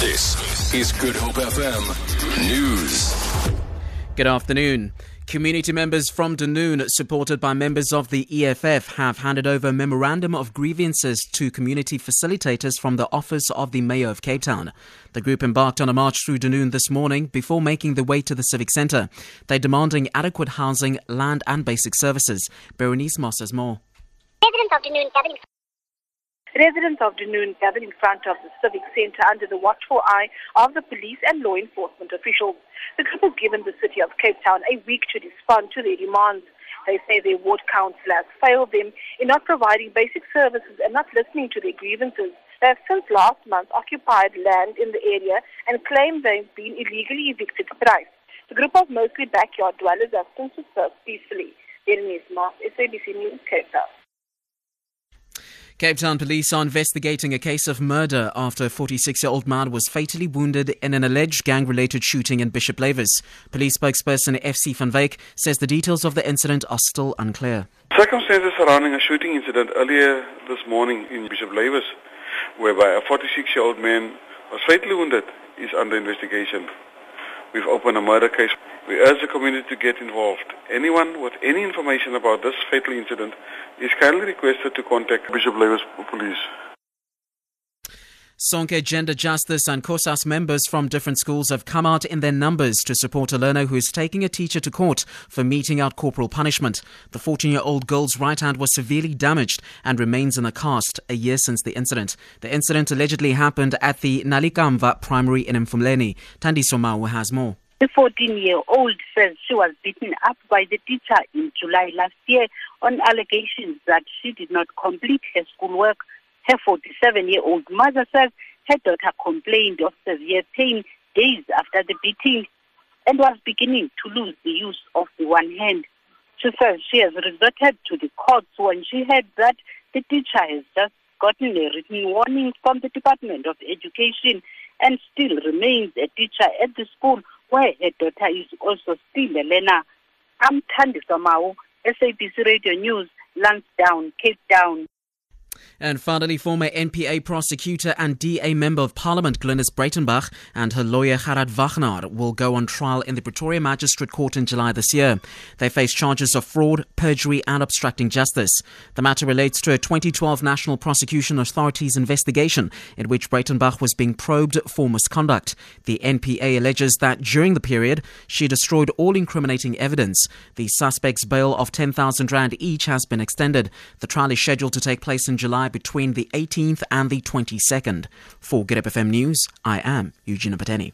This is Good Hope FM News. Good afternoon. Community members from Dunoon, supported by members of the EFF, have handed over a memorandum of grievances to community facilitators from the office of the Mayor of Cape Town. The group embarked on a march through Dunoon this morning before making their way to the Civic Centre. They're demanding adequate housing, land, and basic services. Berenice Moss has more. Residents of Dunoon gathered in Residents of Dunoon gathered in front of the Civic Centre under the watchful eye of the police and law enforcement officials. The group has given the city of Cape Town a week to respond to their demands. They say their ward councillors failed them in not providing basic services and not listening to their grievances. They have since last month occupied land in the area and claim they've been illegally evicted thrice. The group of mostly backyard dwellers have since dispersed peacefully. Berenice Moss, SABC News, Cape Town. Cape Town police are investigating a case of murder after a 46 year old man was fatally wounded in an alleged gang related shooting in Bishop Lavis. Police spokesperson FC van Wyk says the details of the incident are still unclear. Circumstances surrounding a shooting incident earlier this morning in Bishop Lavis, whereby a 46 year old man was fatally wounded, is under investigation. We've opened a murder case. We urge the community to get involved. Anyone with any information about this fatal incident is kindly requested to contact Bishop Lavis Police. Sonke Gender Justice and COSAS members from different schools have come out in their numbers to support a learner who is taking a teacher to court for meting out corporal punishment. The 14 year old girl's right hand was severely damaged and remains in a cast a year since the incident. The incident allegedly happened at the Nalikamva Primary in Mfuleni. Tandi Somau has more. The 14 year old says she was beaten up by the teacher in July last year on allegations that she did not complete her schoolwork. Her 47 year old mother says her daughter complained of severe pain days after the beating and was beginning to lose the use of the one hand. She says she has resorted to the courts when she heard that the teacher has just gotten a written warning from the Department of Education and still remains a teacher at the school where her daughter is also still a learner. I'm Tandi Samau, SABC Radio News, Lansdowne, Cape Town. And finally, former NPA prosecutor and DA member of Parliament Glynis Breitenbach and her lawyer Gerard Wagner will go on trial in the Pretoria Magistrate Court in July this year. They face charges of fraud, perjury, and obstructing justice. The matter relates to a 2012 National Prosecution Authority's investigation in which Breitenbach was being probed for misconduct. The NPA alleges that during the period, she destroyed all incriminating evidence. The suspect's bail of 10,000 Rand each has been extended. The trial is scheduled to take place in July between the 18th and the 22nd. For Good FM News, I am Eugene Pateni.